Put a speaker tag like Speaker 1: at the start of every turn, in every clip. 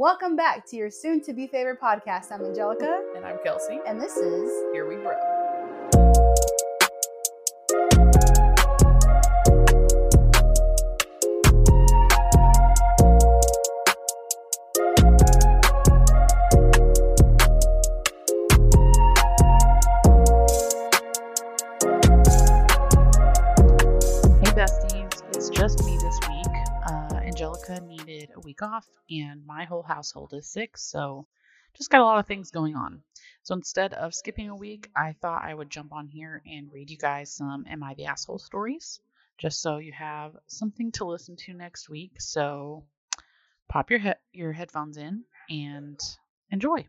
Speaker 1: Welcome back to your soon to be favorite podcast. I'm Angelica.
Speaker 2: And I'm Kelsi.
Speaker 1: And this is
Speaker 2: Here We Grow. Off, and my whole household is sick, so just got a lot of things going on. So instead of skipping a week, I thought I would jump on here and read you guys some Am I the Asshole stories, just so you have something to listen to next week. So pop your he- your headphones in and enjoy.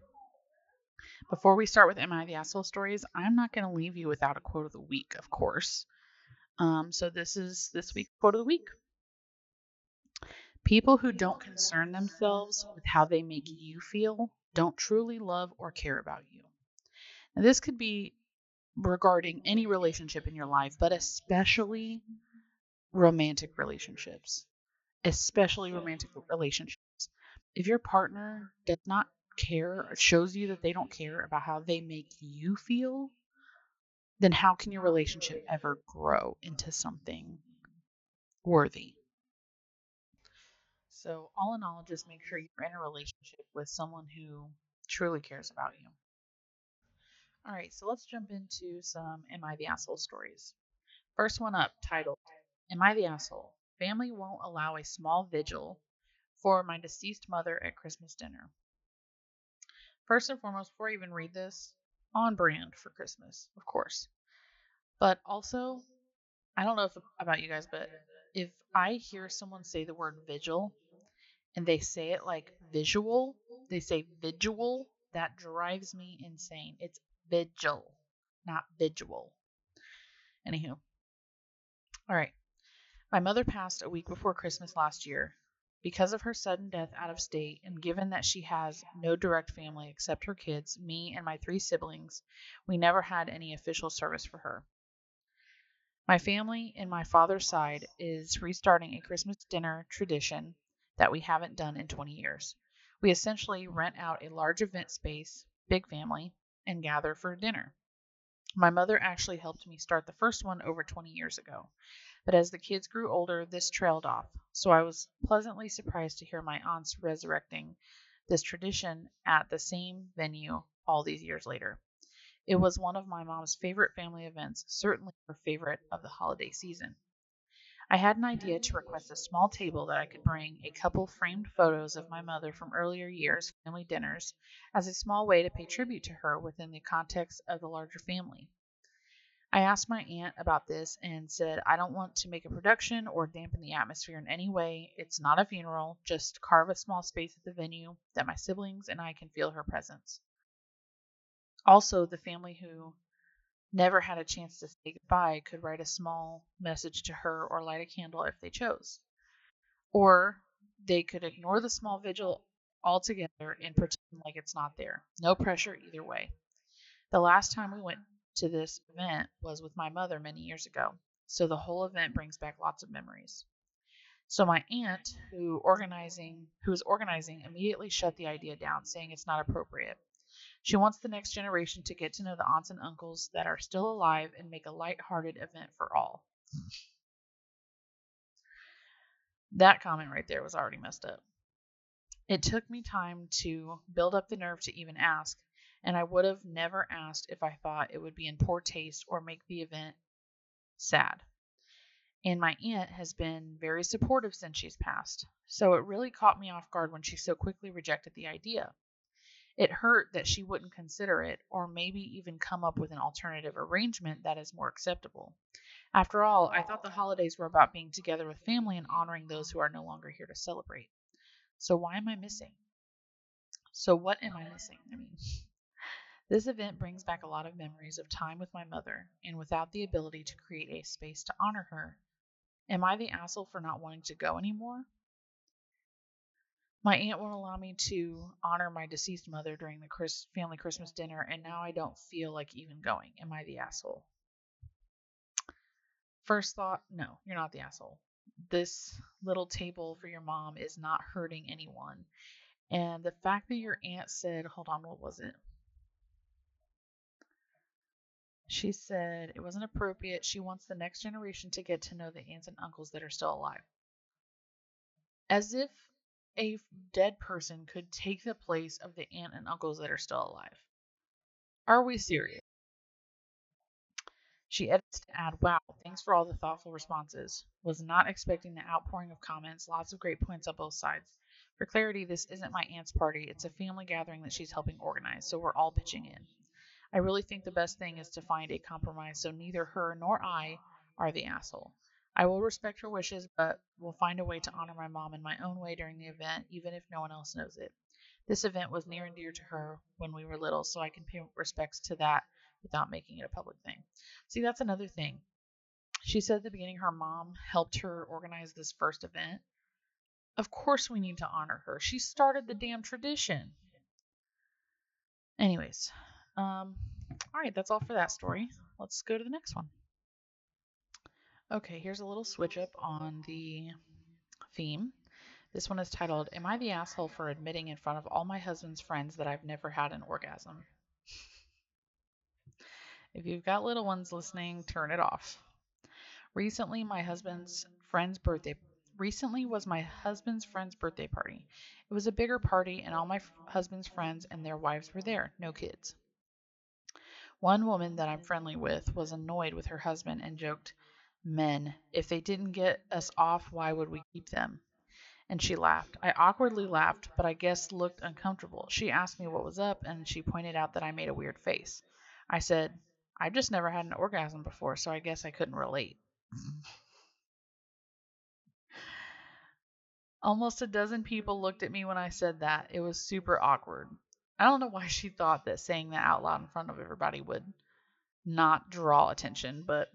Speaker 2: Before we start with Am I the Asshole stories, I'm not going to leave you without a quote of the week, of course. Um, so this is this week's quote of the week. People who don't concern themselves with how they make you feel don't truly love or care about you. Now, this could be regarding any relationship in your life, but especially romantic relationships. Especially romantic relationships. If your partner does not care or shows you that they don't care about how they make you feel, then how can your relationship ever grow into something worthy? So, all in all, just make sure you're in a relationship with someone who truly cares about you. All right, so let's jump into some Am I the Asshole stories. First one up, titled Am I the Asshole? Family won't allow a small vigil for my deceased mother at Christmas dinner. First and foremost, before I even read this, on brand for Christmas, of course. But also, I don't know if about you guys, but if I hear someone say the word vigil and they say it like visual, they say vigil, that drives me insane. It's vigil, not visual. Anywho. All right. My mother passed a week before Christmas last year. Because of her sudden death out of state, and given that she has no direct family except her kids, me, and my three siblings, we never had any official service for her. My family in my father's side is restarting a Christmas dinner tradition that we haven't done in 20 years. We essentially rent out a large event space, big family, and gather for dinner. My mother actually helped me start the first one over 20 years ago. But as the kids grew older, this trailed off, so I was pleasantly surprised to hear my aunts resurrecting this tradition at the same venue all these years later. It was one of my mom's favorite family events, certainly her favorite of the holiday season. I had an idea to request a small table that I could bring a couple framed photos of my mother from earlier years' family dinners as a small way to pay tribute to her within the context of the larger family. I asked my aunt about this and said, I don't want to make a production or dampen the atmosphere in any way. It's not a funeral, just carve a small space at the venue that my siblings and I can feel her presence. Also, the family who never had a chance to say goodbye could write a small message to her or light a candle if they chose. Or they could ignore the small vigil altogether and pretend like it's not there. No pressure either way. The last time we went to this event was with my mother many years ago, so the whole event brings back lots of memories. So my aunt, who organizing who was organizing, immediately shut the idea down, saying it's not appropriate. She wants the next generation to get to know the aunts and uncles that are still alive and make a light-hearted event for all. That comment right there was already messed up. It took me time to build up the nerve to even ask, and I would have never asked if I thought it would be in poor taste or make the event sad. And my aunt has been very supportive since she's passed, so it really caught me off guard when she so quickly rejected the idea. It hurt that she wouldn't consider it, or maybe even come up with an alternative arrangement that is more acceptable. After all, I thought the holidays were about being together with family and honoring those who are no longer here to celebrate. So why am I missing? So what am I missing? I mean, this event brings back a lot of memories of time with my mother, and without the ability to create a space to honor her, am I the asshole for not wanting to go anymore? My aunt won't allow me to honor my deceased mother during the Chris- family Christmas dinner, and now I don't feel like even going. Am I the asshole? First thought, no, you're not the asshole. This little table for your mom is not hurting anyone. And the fact that your aunt said, hold on, what was it? She said it wasn't appropriate. She wants the next generation to get to know the aunts and uncles that are still alive. As if a dead person could take the place of the aunt and uncles that are still alive. Are we serious? She edits to add, Wow, thanks for all the thoughtful responses. Was not expecting the outpouring of comments, lots of great points on both sides. For clarity, this isn't my aunt's party, it's a family gathering that she's helping organize, so we're all pitching in. I really think the best thing is to find a compromise so neither her nor I are the asshole. I will respect her wishes, but will find a way to honor my mom in my own way during the event, even if no one else knows it. This event was near and dear to her when we were little, so I can pay respects to that without making it a public thing. See, that's another thing. She said at the beginning her mom helped her organize this first event. Of course, we need to honor her. She started the damn tradition. Anyways, um, all right, that's all for that story. Let's go to the next one. Okay, here's a little switch up on the theme. This one is titled, Am I the asshole for admitting in front of all my husband's friends that I've never had an orgasm? if you've got little ones listening, turn it off. Recently, my husband's friend's birthday recently was my husband's friend's birthday party. It was a bigger party and all my f- husband's friends and their wives were there, no kids. One woman that I'm friendly with was annoyed with her husband and joked, Men, if they didn't get us off, why would we keep them? And she laughed. I awkwardly laughed, but I guess looked uncomfortable. She asked me what was up, and she pointed out that I made a weird face. I said, I've just never had an orgasm before, so I guess I couldn't relate. Almost a dozen people looked at me when I said that. It was super awkward. I don't know why she thought that saying that out loud in front of everybody would not draw attention, but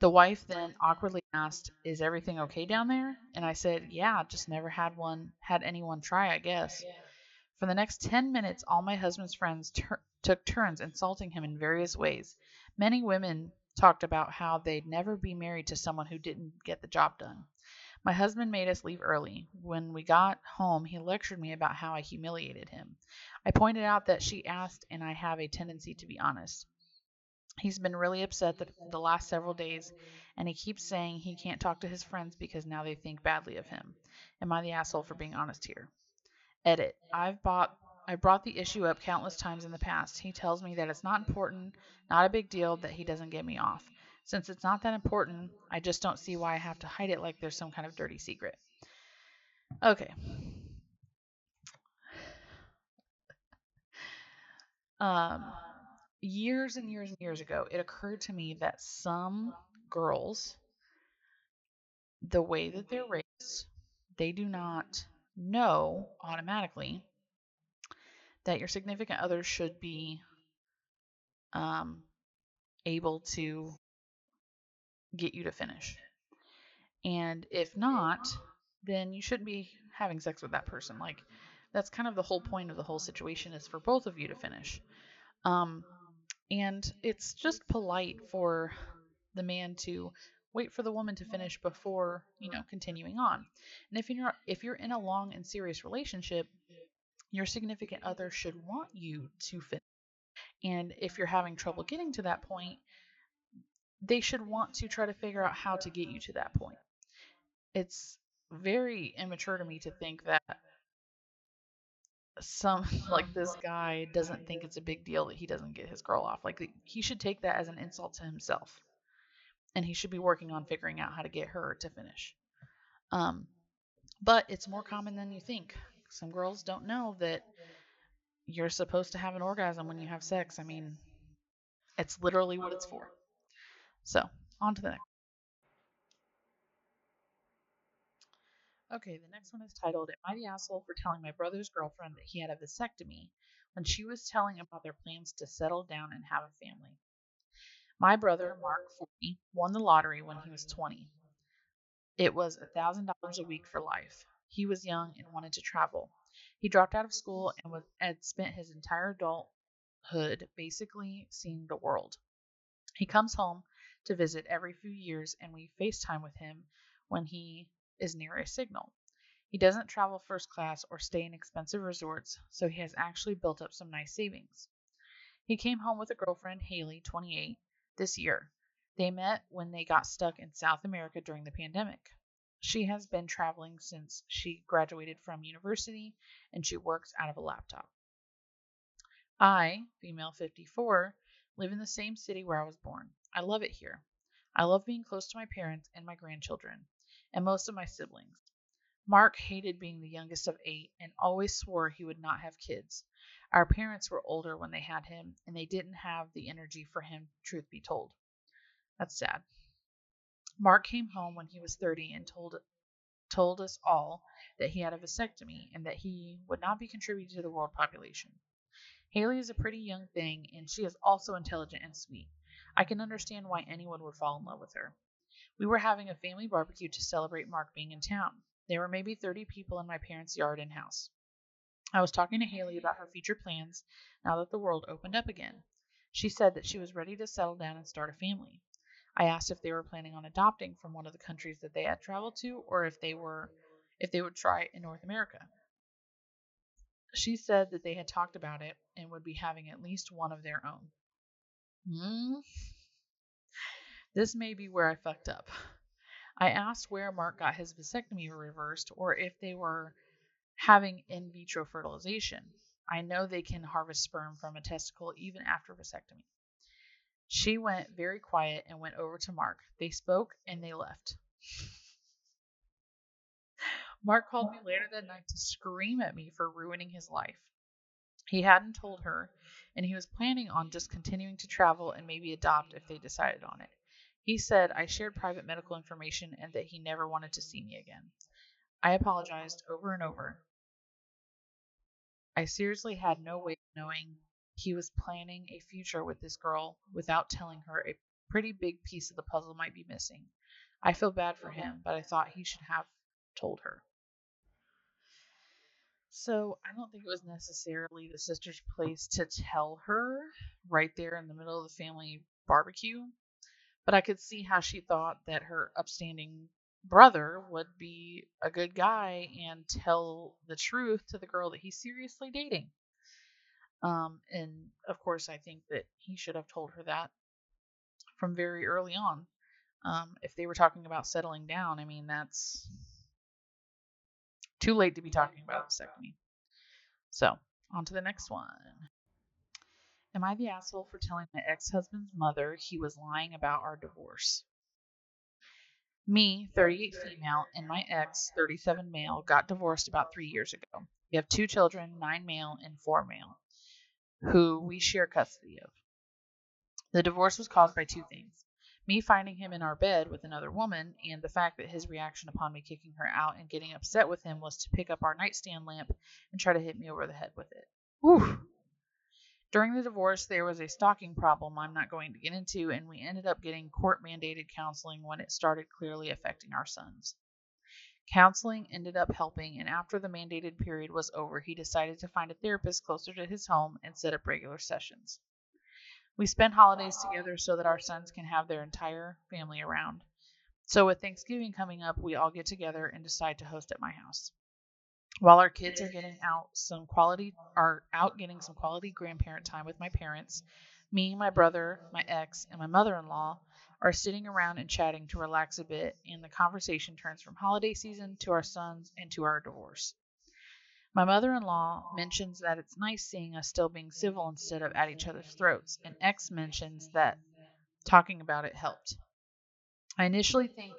Speaker 2: the wife then awkwardly asked, "Is everything okay down there?" And I said, "Yeah, just never had one had anyone try, I guess." For the next 10 minutes, all my husband's friends took turns insulting him in various ways. Many women talked about how they'd never be married to someone who didn't get the job done. My husband made us leave early. When we got home, he lectured me about how I humiliated him. I pointed out that she asked, and I have a tendency to be honest. He's been really upset the, the last several days, and he keeps saying he can't talk to his friends because now they think badly of him. Am I the asshole for being honest here? Edit. I've bought I brought the issue up countless times in the past. He tells me that it's not important, not a big deal that he doesn't get me off. Since it's not that important, I just don't see why I have to hide it like there's some kind of dirty secret. Okay. Um, years and years and years ago, it occurred to me that some girls, the way that they're raised, they do not know automatically that your significant other should be um, able to get you to finish. And if not, then you shouldn't be having sex with that person. Like, that's kind of the whole point of the whole situation is for both of you to finish. Um, and it's just polite for the man to wait for the woman to finish before you know continuing on. And if you're if you're in a long and serious relationship your significant other should want you to finish and if you're having trouble getting to that point they should want to try to figure out how to get you to that point. It's very immature to me to think that some like this guy doesn't think it's a big deal that he doesn't get his girl off like he should take that as an insult to himself and he should be working on figuring out how to get her to finish. Um, but it's more common than you think. Some girls don't know that you're supposed to have an orgasm when you have sex. I mean, it's literally what it's for. So, on to the next. Okay, the next one is titled Am I the asshole for telling my brother's girlfriend that he had a vasectomy when she was telling about their plans to settle down and have a family? My brother, Mark 40, won the lottery when he was 20. It was $1,000 a week for life. He was young and wanted to travel. He dropped out of school and was, had spent his entire adulthood basically seeing the world. He comes home to visit every few years, and we FaceTime with him when he is near a signal. He doesn't travel first class or stay in expensive resorts, so he has actually built up some nice savings. He came home with a girlfriend, Haley, 28, this year. They met when they got stuck in South America during the pandemic. She has been traveling since she graduated from university and she works out of a laptop. I, female 54, live in the same city where I was born. I love it here. I love being close to my parents and my grandchildren, and most of my siblings. Mark hated being the youngest of eight and always swore he would not have kids. Our parents were older when they had him, and they didn't have the energy for him, truth be told. That's sad. Mark came home when he was 30 and told told us all that he had a vasectomy and that he would not be contributing to the world population. Haley is a pretty young thing, and she is also intelligent and sweet. I can understand why anyone would fall in love with her. We were having a family barbecue to celebrate Mark being in town. There were maybe 30 people in my parents' yard and house. I was talking to Haley about her future plans now that the world opened up again. She said that she was ready to settle down and start a family. I asked if they were planning on adopting from one of the countries that they had traveled to or if they were if they would try in North America. She said that they had talked about it and would be having at least one of their own. Hmm. This may be where I fucked up. I asked where Mark got his vasectomy reversed or if they were having in vitro fertilization. I know they can harvest sperm from a testicle even after vasectomy. She went very quiet and went over to Mark. They spoke and they left. Mark called me later that night to scream at me for ruining his life. He hadn't told her, and he was planning on just continuing to travel and maybe adopt if they decided on it. He said I shared private medical information and that he never wanted to see me again. I apologized over and over. I seriously had no way of knowing he was planning a future with this girl without telling her a pretty big piece of the puzzle might be missing. I feel bad for him, but I thought he should have told her. So I don't think it was necessarily the sister's place to tell her right there in the middle of the family barbecue, but I could see how she thought that her upstanding brother would be a good guy and tell the truth to the girl that he's seriously dating. Um, and of course, I think that he should have told her that from very early on. Um, if they were talking about settling down, I mean, that's too late to be talking about vasectomy. So, on to the next one. Am I the asshole for telling my ex husband's mother he was lying about our divorce? Me, 38 female, and my ex, 37 male, got divorced about three years ago. We have two children, nine male and four male who we share custody of. The divorce was caused by two things me finding him in our bed with another woman, and the fact that his reaction upon me kicking her out and getting upset with him was to pick up our nightstand lamp and try to hit me over the head with it. Whew. During the divorce, there was a stalking problem I'm not going to get into, and we ended up getting court mandated counseling when it started clearly affecting our sons. Counseling ended up helping, and after the mandated period was over, he decided to find a therapist closer to his home and set up regular sessions. We spend holidays together so that our sons can have their entire family around. So, with Thanksgiving coming up, we all get together and decide to host at my house. While our kids are getting out some quality are out getting some quality grandparent time with my parents, me, my brother, my ex, and my mother-in-law are sitting around and chatting to relax a bit, and the conversation turns from holiday season to our sons and to our divorce. My mother in law mentions that it's nice seeing us still being civil instead of at each other's throats, and X mentions that talking about it helped. I initially think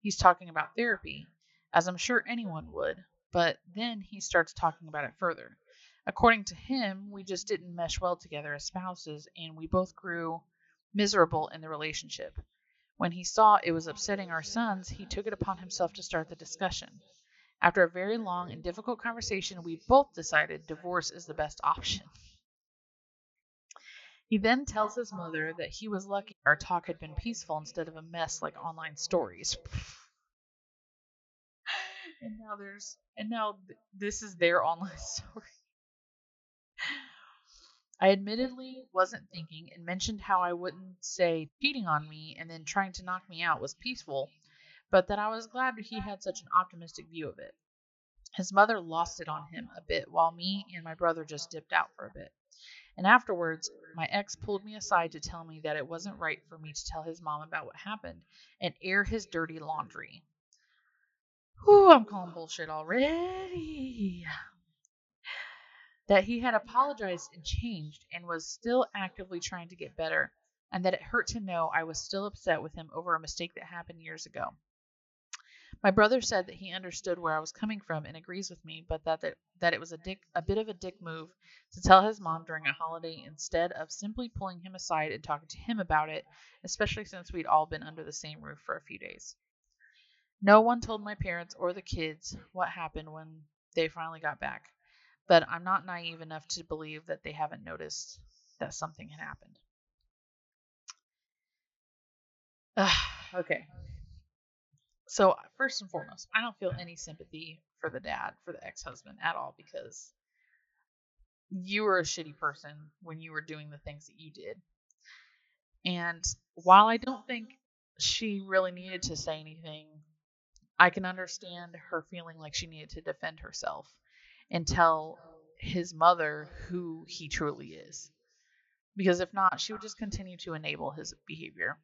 Speaker 2: he's talking about therapy, as I'm sure anyone would, but then he starts talking about it further. According to him, we just didn't mesh well together as spouses, and we both grew miserable in the relationship. When he saw it was upsetting our sons, he took it upon himself to start the discussion. After a very long and difficult conversation, we both decided divorce is the best option. He then tells his mother that he was lucky our talk had been peaceful instead of a mess like online stories. And now there's and now th- this is their online story. I admittedly wasn't thinking and mentioned how I wouldn't say cheating on me and then trying to knock me out was peaceful, but that I was glad he had such an optimistic view of it. His mother lost it on him a bit while me and my brother just dipped out for a bit. And afterwards, my ex pulled me aside to tell me that it wasn't right for me to tell his mom about what happened and air his dirty laundry. I'm calling bullshit already. That he had apologized and changed and was still actively trying to get better, and that it hurt to know I was still upset with him over a mistake that happened years ago. My brother said that he understood where I was coming from and agrees with me, but that, that, that it was a, dick, a bit of a dick move to tell his mom during a holiday instead of simply pulling him aside and talking to him about it, especially since we'd all been under the same roof for a few days. No one told my parents or the kids what happened when they finally got back, but I'm not naive enough to believe that they haven't noticed that something had happened. okay, so, first and foremost, I don't feel any sympathy for the dad, for the ex husband at all, because you were a shitty person when you were doing the things that you did. And while I don't think she really needed to say anything, I can understand her feeling like she needed to defend herself and tell his mother who he truly is. Because if not, she would just continue to enable his behavior.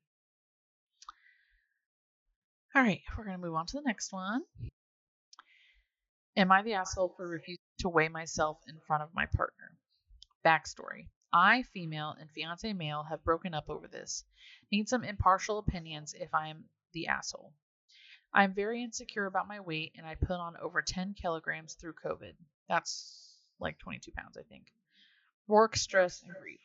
Speaker 2: All right, we're going to move on to the next one. Am I the asshole for refusing to weigh myself in front of my partner? Backstory I, female, and fiance male have broken up over this. Need some impartial opinions if I am the asshole. I am very insecure about my weight and I put on over 10 kilograms through COVID. That's like 22 pounds, I think. Work, stress, and grief.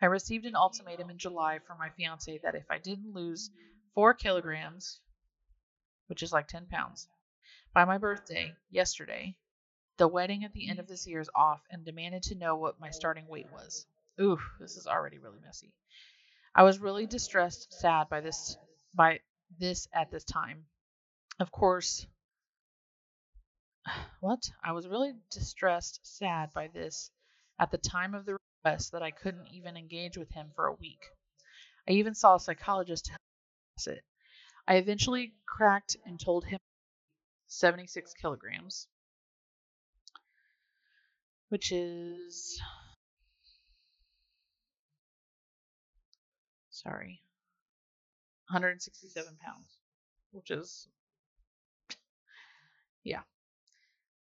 Speaker 2: I received an ultimatum in July from my fiance that if I didn't lose four kilograms, which is like 10 pounds, by my birthday, yesterday. The wedding at the end of this year is off and demanded to know what my starting weight was. Ooh, this is already really messy. I was really distressed, sad by this by this at this time. Of course, what? I was really distressed, sad by this at the time of the request that I couldn't even engage with him for a week. I even saw a psychologist to it. I eventually cracked and told him 76 kilograms, which is. Sorry. 167 pounds, which is. Yeah.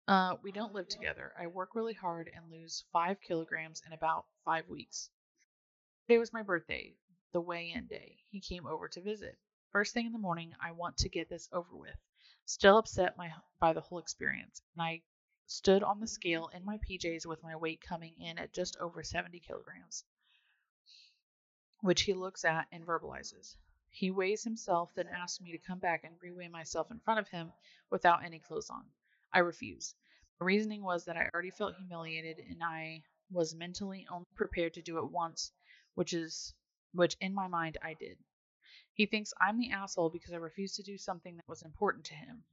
Speaker 2: Uh, we don't live together. I work really hard and lose five kilograms in about five weeks. Today was my birthday, the weigh in day. He came over to visit. First thing in the morning, I want to get this over with. Still upset my, by the whole experience, and I stood on the scale in my PJs with my weight coming in at just over 70 kilograms, which he looks at and verbalizes. He weighs himself, then asks me to come back and reweigh myself in front of him without any clothes on. I refuse. The reasoning was that I already felt humiliated and I was mentally only prepared to do it once, which is which in my mind I did. He thinks I'm the asshole because I refused to do something that was important to him.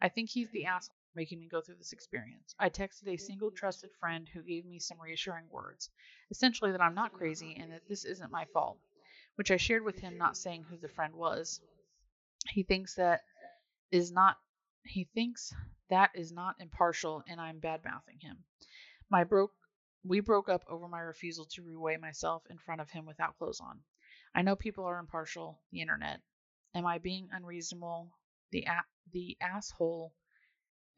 Speaker 2: I think he's the asshole for making me go through this experience. I texted a single trusted friend who gave me some reassuring words, essentially that I'm not crazy and that this isn't my fault, which I shared with him, not saying who the friend was. He thinks that is not he thinks that is not impartial and I'm bad mouthing him. My broke we broke up over my refusal to reweigh myself in front of him without clothes on. I know people are impartial, the internet. Am I being unreasonable, the a- the asshole,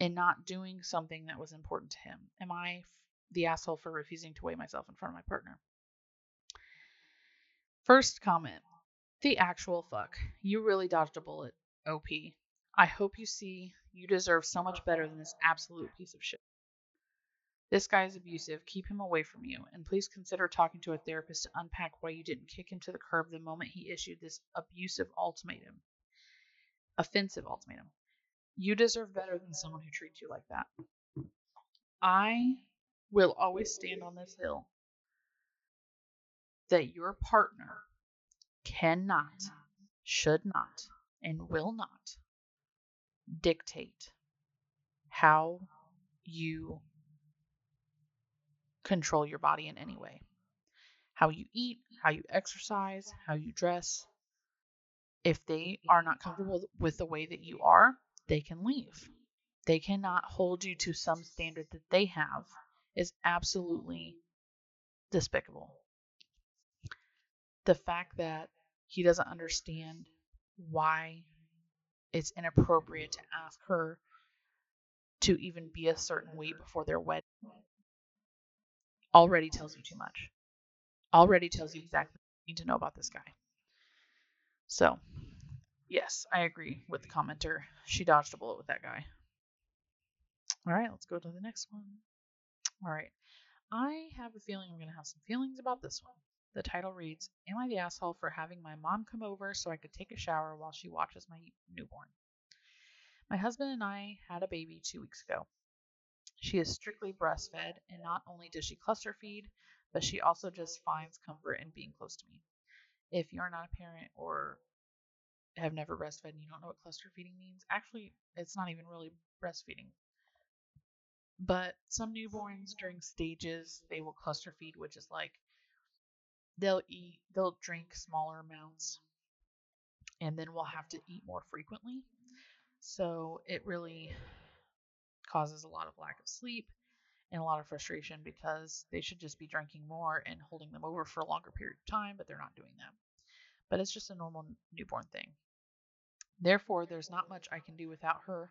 Speaker 2: in not doing something that was important to him? Am I f- the asshole for refusing to weigh myself in front of my partner? First comment. The actual fuck. You really dodged a bullet, OP. I hope you see you deserve so much better than this absolute piece of shit. This guy is abusive. Keep him away from you. And please consider talking to a therapist to unpack why you didn't kick him to the curb the moment he issued this abusive ultimatum. Offensive ultimatum. You deserve better than someone who treats you like that. I will always stand on this hill that your partner cannot, mm. should not, and will not dictate how you control your body in any way. How you eat, how you exercise, how you dress. If they are not comfortable with the way that you are, they can leave. they cannot hold you to some standard that they have is absolutely despicable. The fact that he doesn't understand why it's inappropriate to ask her to even be a certain weight before their wedding already tells you too much. Already tells you exactly what you need to know about this guy. So, yes, I agree with the commenter. She dodged a bullet with that guy. All right, let's go to the next one. All right. I have a feeling I'm going to have some feelings about this one. The title reads Am I the asshole for having my mom come over so I could take a shower while she watches my newborn? My husband and I had a baby two weeks ago. She is strictly breastfed, and not only does she cluster feed, but she also just finds comfort in being close to me. If you're not a parent or have never breastfed and you don't know what cluster feeding means, actually, it's not even really breastfeeding. But some newborns during stages, they will cluster feed, which is like they'll eat, they'll drink smaller amounts, and then we'll have to eat more frequently. So it really causes a lot of lack of sleep and a lot of frustration because they should just be drinking more and holding them over for a longer period of time, but they're not doing that. But it's just a normal newborn thing. Therefore, there's not much I can do without her,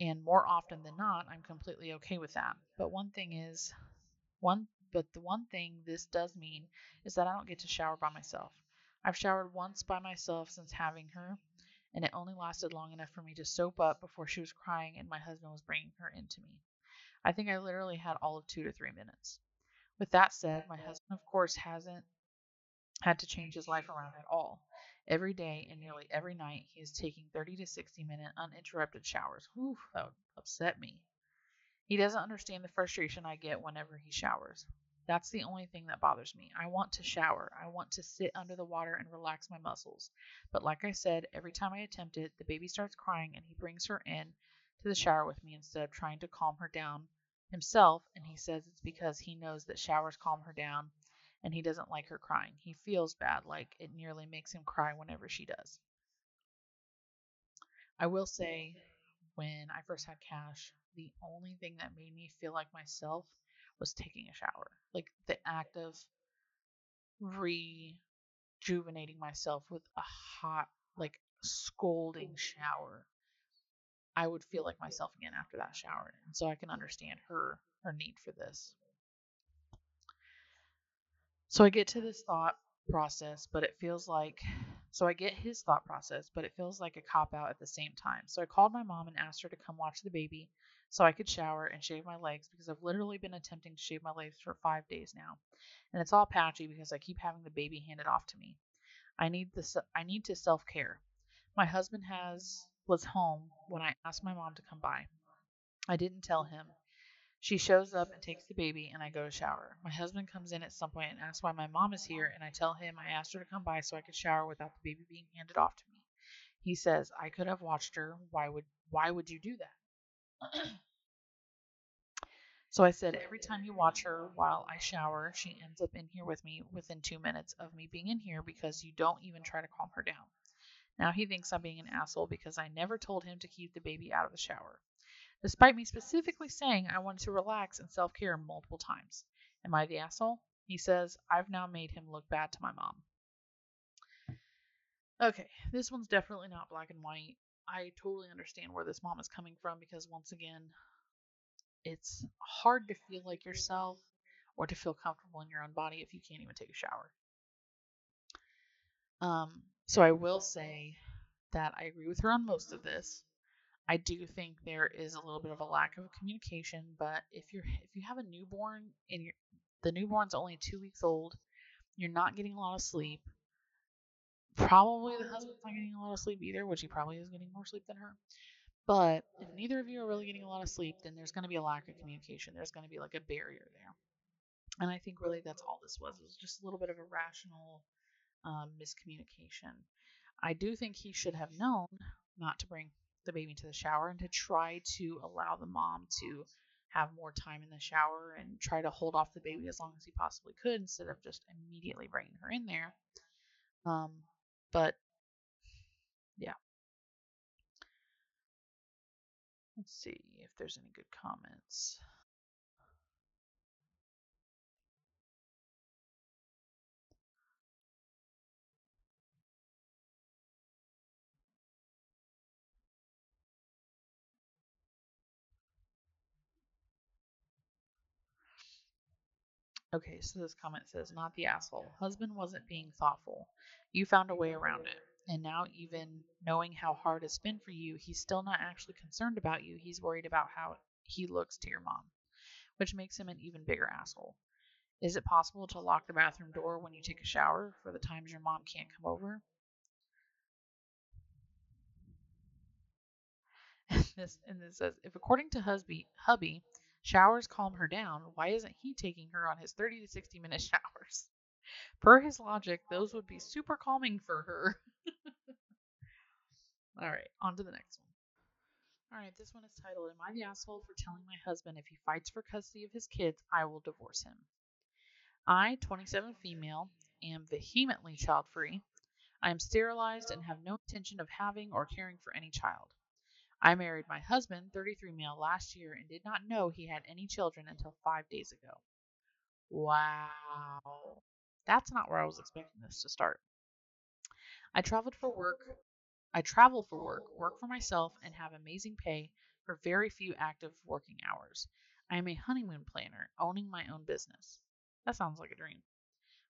Speaker 2: and more often than not, I'm completely okay with that. But one thing is, one but the one thing this does mean is that I don't get to shower by myself. I've showered once by myself since having her, and it only lasted long enough for me to soap up before she was crying and my husband was bringing her into me. I think I literally had all of two to three minutes. With that said, my husband, of course, hasn't had to change his life around at all. Every day and nearly every night, he is taking 30 to 60 minute uninterrupted showers. Whew, that would upset me. He doesn't understand the frustration I get whenever he showers. That's the only thing that bothers me. I want to shower. I want to sit under the water and relax my muscles. But like I said, every time I attempt it, the baby starts crying and he brings her in to the shower with me instead of trying to calm her down himself. And he says it's because he knows that showers calm her down and he doesn't like her crying. He feels bad, like it nearly makes him cry whenever she does. I will say, when I first had Cash, the only thing that made me feel like myself was taking a shower. Like the act of rejuvenating myself with a hot, like scolding shower. I would feel like myself again after that shower. And so I can understand her her need for this. So I get to this thought process, but it feels like so I get his thought process, but it feels like a cop out at the same time. So I called my mom and asked her to come watch the baby so I could shower and shave my legs because I've literally been attempting to shave my legs for five days now. And it's all patchy because I keep having the baby handed off to me. I need this I need to self-care. My husband has was home when I asked my mom to come by. I didn't tell him. She shows up and takes the baby and I go to shower. My husband comes in at some point and asks why my mom is here and I tell him I asked her to come by so I could shower without the baby being handed off to me. He says, "I could have watched her. Why would why would you do that?" So I said, every time you watch her while I shower, she ends up in here with me within two minutes of me being in here because you don't even try to calm her down. Now he thinks I'm being an asshole because I never told him to keep the baby out of the shower, despite me specifically saying I wanted to relax and self care multiple times. Am I the asshole? He says, I've now made him look bad to my mom. Okay, this one's definitely not black and white. I totally understand where this mom is coming from because once again, it's hard to feel like yourself or to feel comfortable in your own body if you can't even take a shower. Um, so I will say that I agree with her on most of this. I do think there is a little bit of a lack of communication, but if you're if you have a newborn and you the newborn's only two weeks old, you're not getting a lot of sleep, Probably the husband's not getting a lot of sleep either, which he probably is getting more sleep than her. But if neither of you are really getting a lot of sleep, then there's going to be a lack of communication. There's going to be like a barrier there. And I think really that's all this was. It was just a little bit of a rational um, miscommunication. I do think he should have known not to bring the baby into the shower and to try to allow the mom to have more time in the shower and try to hold off the baby as long as he possibly could instead of just immediately bringing her in there. Um, but yeah. Let's see if there's any good comments. Okay, so this comment says, not the asshole. Husband wasn't being thoughtful. You found a way around it. And now, even knowing how hard it's been for you, he's still not actually concerned about you. He's worried about how he looks to your mom, which makes him an even bigger asshole. Is it possible to lock the bathroom door when you take a shower for the times your mom can't come over? And this and this says, if according to husby, hubby, showers calm her down, why isn't he taking her on his 30 to 60 minute showers? Per his logic, those would be super calming for her. All right, on to the next one. All right, this one is titled Am I the asshole for telling my husband if he fights for custody of his kids, I will divorce him? I, 27 female, am vehemently child free. I am sterilized and have no intention of having or caring for any child. I married my husband, 33 male, last year and did not know he had any children until five days ago. Wow. That's not where I was expecting this to start. I traveled for work. I travel for work, work for myself, and have amazing pay for very few active working hours. I am a honeymoon planner, owning my own business. That sounds like a dream.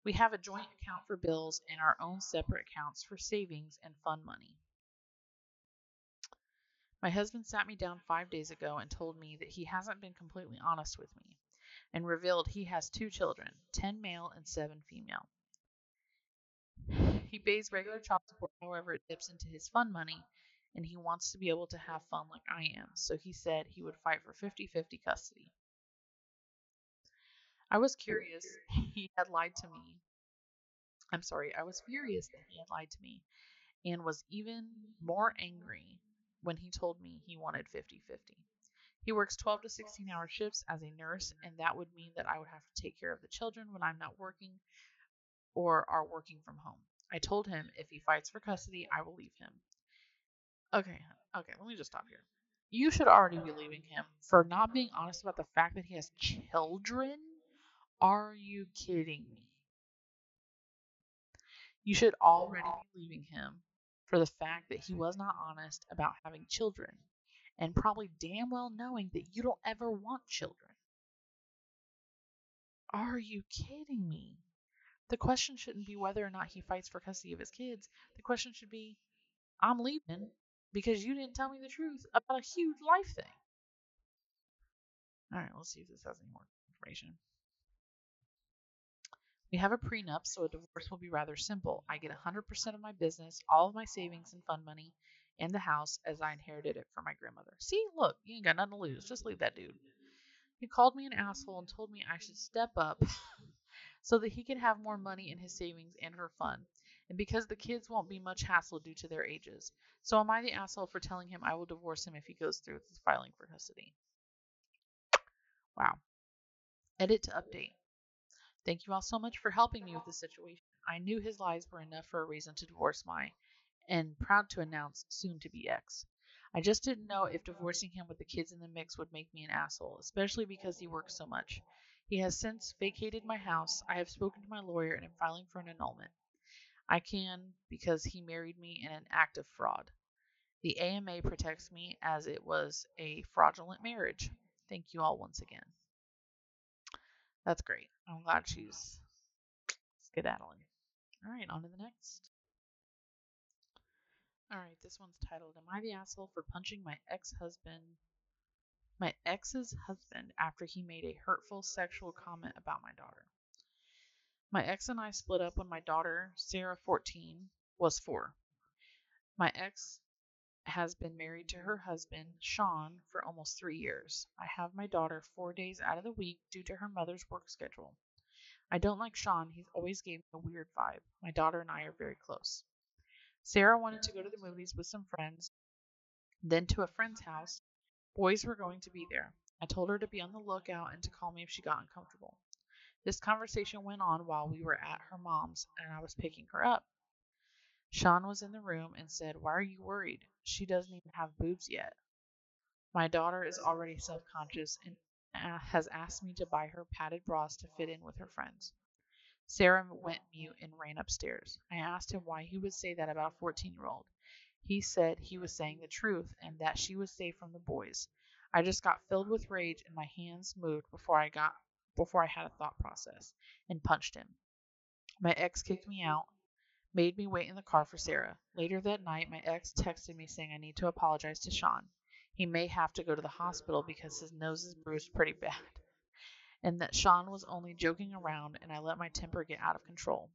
Speaker 2: We have a joint account for bills and our own separate accounts for savings and fun money. My husband sat me down five days ago and told me that he hasn't been completely honest with me and revealed he has two children 10 male and 7 female. He pays regular child support, however, it dips into his fun money, and he wants to be able to have fun like I am, so he said he would fight for 50 50 custody. I was curious he had lied to me. I'm sorry, I was furious that he had lied to me and was even more angry when he told me he wanted 50 50. He works 12 to 16 hour shifts as a nurse, and that would mean that I would have to take care of the children when I'm not working or are working from home. I told him if he fights for custody, I will leave him. Okay, okay, let me just stop here. You should already be leaving him for not being honest about the fact that he has children. Are you kidding me? You should already be leaving him for the fact that he mm-hmm. was not honest about having children and probably damn well knowing that you don't ever want children. Are you kidding me? The question shouldn't be whether or not he fights for custody of his kids. The question should be I'm leaving because you didn't tell me the truth about a huge life thing. All right, let's see if this has any more information. We have a prenup, so a divorce will be rather simple. I get 100% of my business, all of my savings and fund money, and the house as I inherited it from my grandmother. See, look, you ain't got nothing to lose. Just leave that dude. He called me an asshole and told me I should step up so that he could have more money in his savings and her fun. And because the kids won't be much hassle due to their ages. So am I the asshole for telling him I will divorce him if he goes through with his filing for custody? Wow. Edit to update. Thank you all so much for helping me with this situation. I knew his lies were enough for a reason to divorce my, and proud to announce soon to be ex. I just didn't know if divorcing him with the kids in the mix would make me an asshole, especially because he works so much. He has since vacated my house. I have spoken to my lawyer and am filing for an annulment. I can because he married me in an act of fraud. The AMA protects me as it was a fraudulent marriage. Thank you all once again. That's great. I'm glad she's skedaddling. All right, on to the next. All right, this one's titled Am I the asshole for punching my ex-husband my ex's husband after he made a hurtful sexual comment about my daughter? My ex and I split up when my daughter, Sarah 14, was 4. My ex has been married to her husband, Sean, for almost three years. I have my daughter four days out of the week due to her mother's work schedule. I don't like Sean, he's always gave me a weird vibe. My daughter and I are very close. Sarah wanted to go to the movies with some friends, then to a friend's house. Boys were going to be there. I told her to be on the lookout and to call me if she got uncomfortable. This conversation went on while we were at her mom's and I was picking her up. Sean was in the room and said, Why are you worried? She doesn't even have boobs yet. My daughter is already self conscious and uh, has asked me to buy her padded bras to fit in with her friends. Sarah went mute and ran upstairs. I asked him why he would say that about a 14 year old. He said he was saying the truth and that she was safe from the boys. I just got filled with rage and my hands moved before I got before I had a thought process and punched him. My ex kicked me out, made me wait in the car for Sarah. Later that night, my ex texted me saying I need to apologize to Sean. He may have to go to the hospital because his nose is bruised pretty bad and that Sean was only joking around and I let my temper get out of control.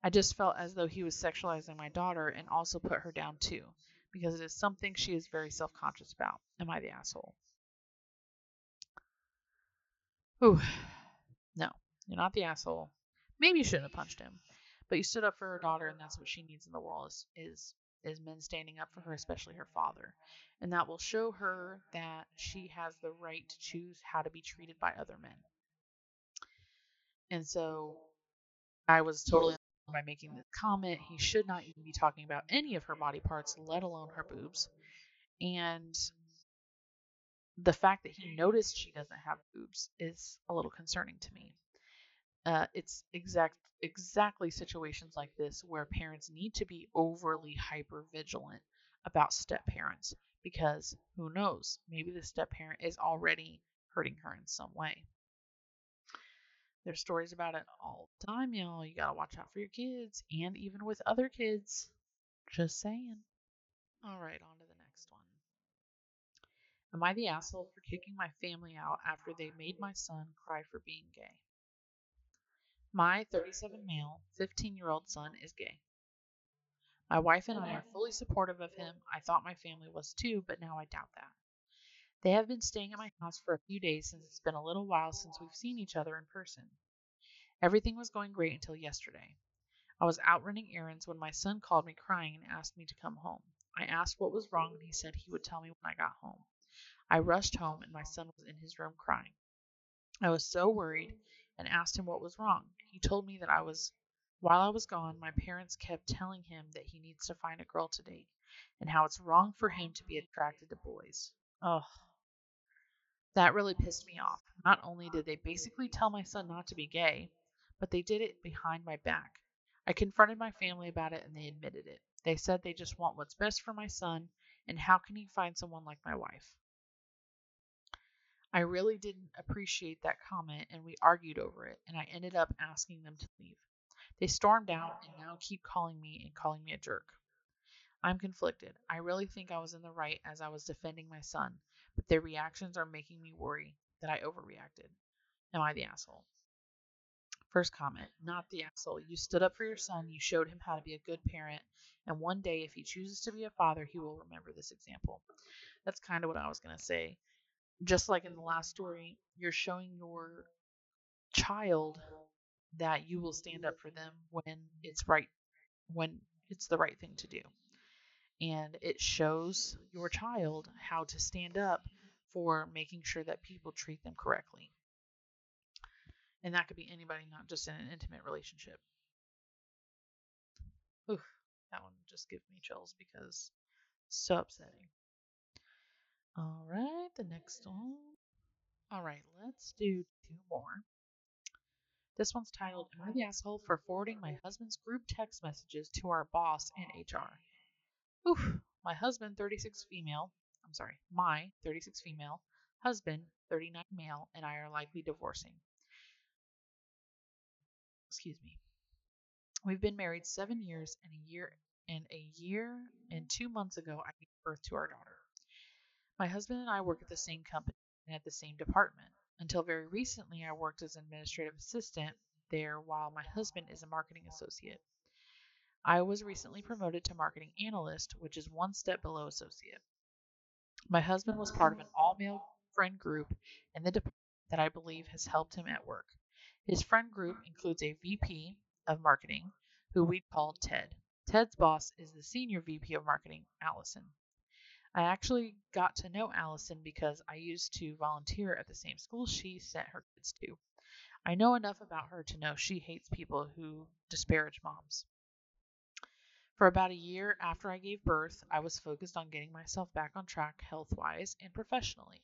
Speaker 2: I just felt as though he was sexualizing my daughter and also put her down too, because it is something she is very self conscious about. Am I the asshole? Ooh, no, you're not the asshole. Maybe you shouldn't have punched him, but you stood up for her daughter, and that's what she needs in the world is is is men standing up for her, especially her father. And that will show her that she has the right to choose how to be treated by other men. And so I was totally by making this comment. He should not even be talking about any of her body parts, let alone her boobs. And the fact that he noticed she doesn't have boobs is a little concerning to me. Uh, it's exact exactly situations like this where parents need to be overly hyper vigilant about step parents because who knows maybe the step parent is already hurting her in some way there's stories about it all the time, y'all. You gotta watch out for your kids and even with other kids. Just saying. All right, on to the next one. Am I the asshole for kicking my family out after they made my son cry for being gay? My 37 male, 15 year old son is gay. My wife and I are fully supportive of him. I thought my family was too, but now I doubt that. They have been staying at my house for a few days since it's been a little while since we've seen each other in person. Everything was going great until yesterday. I was out running errands when my son called me crying and asked me to come home. I asked what was wrong and he said he would tell me when I got home. I rushed home and my son was in his room crying. I was so worried and asked him what was wrong. He told me that I was while I was gone, my parents kept telling him that he needs to find a girl to date and how it's wrong for him to be attracted to boys. Ugh. That really pissed me off. Not only did they basically tell my son not to be gay, but they did it behind my back. I confronted my family about it and they admitted it. They said they just want what's best for my son, and how can he find someone like my wife? I really didn't appreciate that comment and we argued over it, and I ended up asking them to leave. They stormed out and now keep calling me and calling me a jerk. I'm conflicted. I really think I was in the right as I was defending my son, but their reactions are making me worry that I overreacted. Am I the asshole? First comment, not the asshole. You stood up for your son, you showed him how to be a good parent, and one day, if he chooses to be a father, he will remember this example. That's kind of what I was going to say. Just like in the last story, you're showing your child that you will stand up for them when it's right, when it's the right thing to do and it shows your child how to stand up for making sure that people treat them correctly. And that could be anybody, not just in an intimate relationship. Oof, that one just gives me chills because so upsetting. All right, the next one. All right, let's do two more. This one's titled Am I the Asshole for Forwarding My Husband's Group Text Messages to Our Boss and HR? Oof, my husband, 36 female, I'm sorry, my 36 female, husband, 39 male, and I are likely divorcing. Excuse me. We've been married seven years and a year and a year and two months ago I gave birth to our daughter. My husband and I work at the same company and at the same department. Until very recently, I worked as an administrative assistant there while my husband is a marketing associate. I was recently promoted to marketing analyst, which is one step below associate. My husband was part of an all male friend group in the department that I believe has helped him at work. His friend group includes a VP of marketing, who we call Ted. Ted's boss is the senior VP of marketing, Allison. I actually got to know Allison because I used to volunteer at the same school she sent her kids to. I know enough about her to know she hates people who disparage moms. For about a year after I gave birth, I was focused on getting myself back on track health wise and professionally.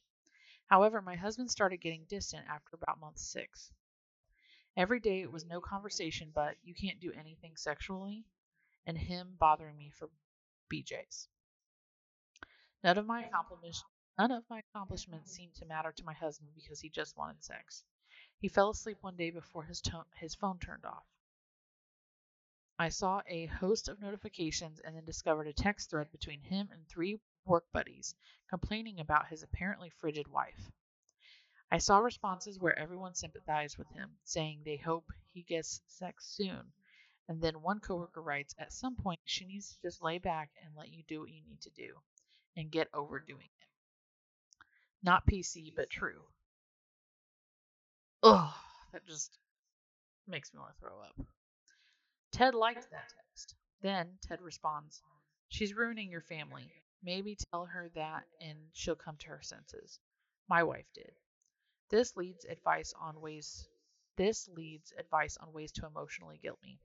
Speaker 2: However, my husband started getting distant after about month six. Every day it was no conversation but, you can't do anything sexually, and him bothering me for BJs. None of my accomplishments None of my accomplishments seemed to matter to my husband because he just wanted sex. He fell asleep one day before his, to- his phone turned off. I saw a host of notifications and then discovered a text thread between him and three work buddies complaining about his apparently frigid wife. I saw responses where everyone sympathized with him, saying they hope he gets sex soon. And then one coworker writes, At some point, she needs to just lay back and let you do what you need to do and get over doing it. Not PC, but true. Ugh, that just makes me want to throw up. Ted liked that text. Then Ted responds, She's ruining your family. Maybe tell her that and she'll come to her senses. My wife did. This leads advice on ways this leads advice on ways to emotionally guilt me.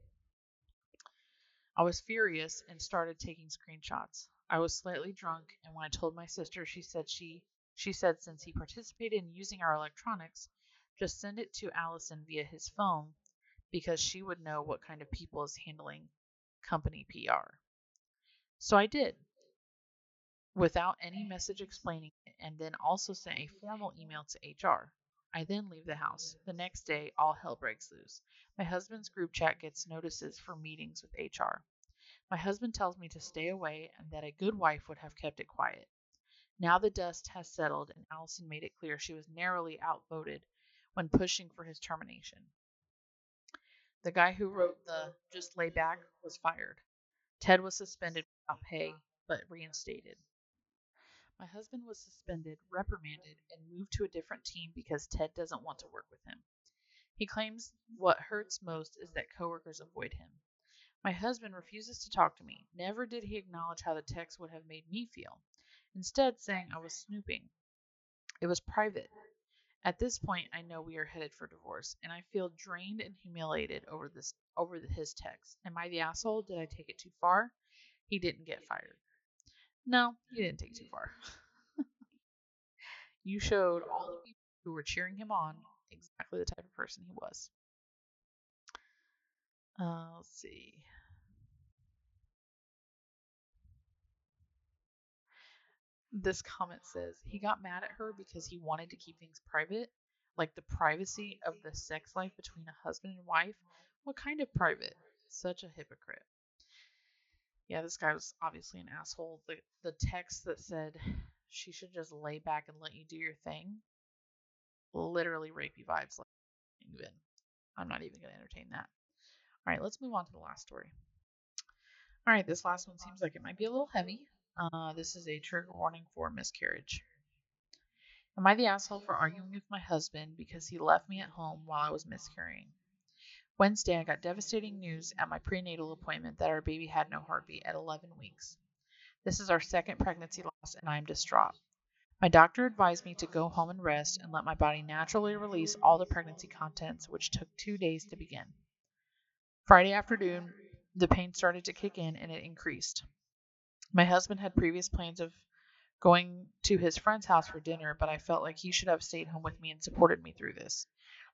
Speaker 2: I was furious and started taking screenshots. I was slightly drunk and when I told my sister she said she she said since he participated in using our electronics, just send it to Allison via his phone because she would know what kind of people is handling company PR. So I did without any message explaining it and then also sent a formal email to HR. I then leave the house. The next day, all hell breaks loose. My husband's group chat gets notices for meetings with HR. My husband tells me to stay away and that a good wife would have kept it quiet. Now the dust has settled, and Allison made it clear she was narrowly outvoted when pushing for his termination. The guy who wrote the just lay back was fired. Ted was suspended without pay, but reinstated. My husband was suspended, reprimanded, and moved to a different team because Ted doesn't want to work with him. He claims what hurts most is that coworkers avoid him. My husband refuses to talk to me. Never did he acknowledge how the text would have made me feel instead saying I was snooping. It was private. At this point, I know we are headed for divorce, and I feel drained and humiliated over this over his text. Am I the asshole? Did I take it too far? He didn't get fired. No, he didn't take too far. you showed all the people who were cheering him on exactly the type of person he was. Uh, let's see. This comment says he got mad at her because he wanted to keep things private, like the privacy of the sex life between a husband and wife. What kind of private? Such a hypocrite. Yeah, this guy was obviously an asshole. The the text that said she should just lay back and let you do your thing, literally rapey vibes. Like even, I'm not even gonna entertain that. All right, let's move on to the last story. All right, this last one seems like it might be a little heavy. Uh, this is a trigger warning for miscarriage. Am I the asshole for arguing with my husband because he left me at home while I was miscarrying? Wednesday, I got devastating news at my prenatal appointment that our baby had no heartbeat at 11 weeks. This is our second pregnancy loss, and I am distraught. My doctor advised me to go home and rest and let my body naturally release all the pregnancy contents, which took two days to begin. Friday afternoon, the pain started to kick in and it increased. My husband had previous plans of going to his friend's house for dinner, but I felt like he should have stayed home with me and supported me through this.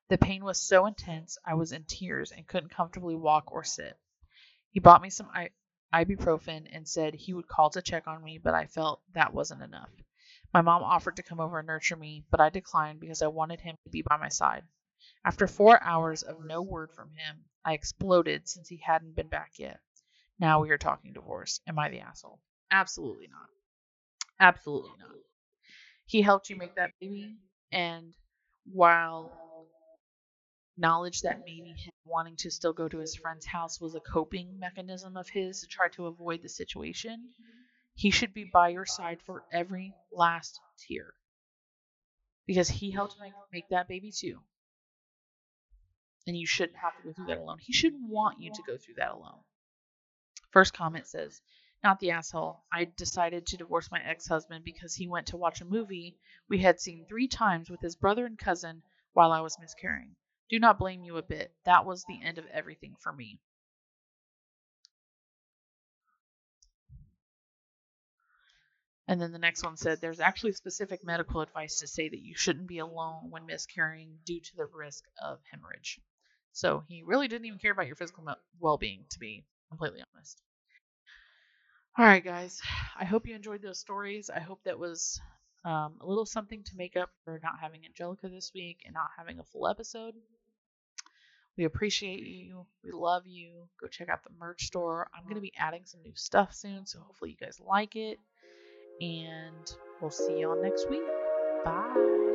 Speaker 2: The pain was so intense, I was in tears and couldn't comfortably walk or sit. He bought me some ibuprofen and said he would call to check on me, but I felt that wasn't enough. My mom offered to come over and nurture me, but I declined because I wanted him to be by my side. After four hours of no word from him, I exploded since he hadn't been back yet. Now we are talking divorce. Am I the asshole? Absolutely not. Absolutely not. He helped you make that baby, and while knowledge that maybe him wanting to still go to his friend's house was a coping mechanism of his to try to avoid the situation, he should be by your side for every last tear. Because he helped make, make that baby too. And you shouldn't have to go through that alone. He shouldn't want you to go through that alone. First comment says, not the asshole. I decided to divorce my ex husband because he went to watch a movie we had seen three times with his brother and cousin while I was miscarrying. Do not blame you a bit. That was the end of everything for me. And then the next one said there's actually specific medical advice to say that you shouldn't be alone when miscarrying due to the risk of hemorrhage. So he really didn't even care about your physical well being, to be completely honest. All right, guys. I hope you enjoyed those stories. I hope that was um, a little something to make up for not having Angelica this week and not having a full episode. We appreciate you. We love you. Go check out the merch store. I'm going to be adding some new stuff soon, so hopefully you guys like it. And we'll see y'all next week. Bye.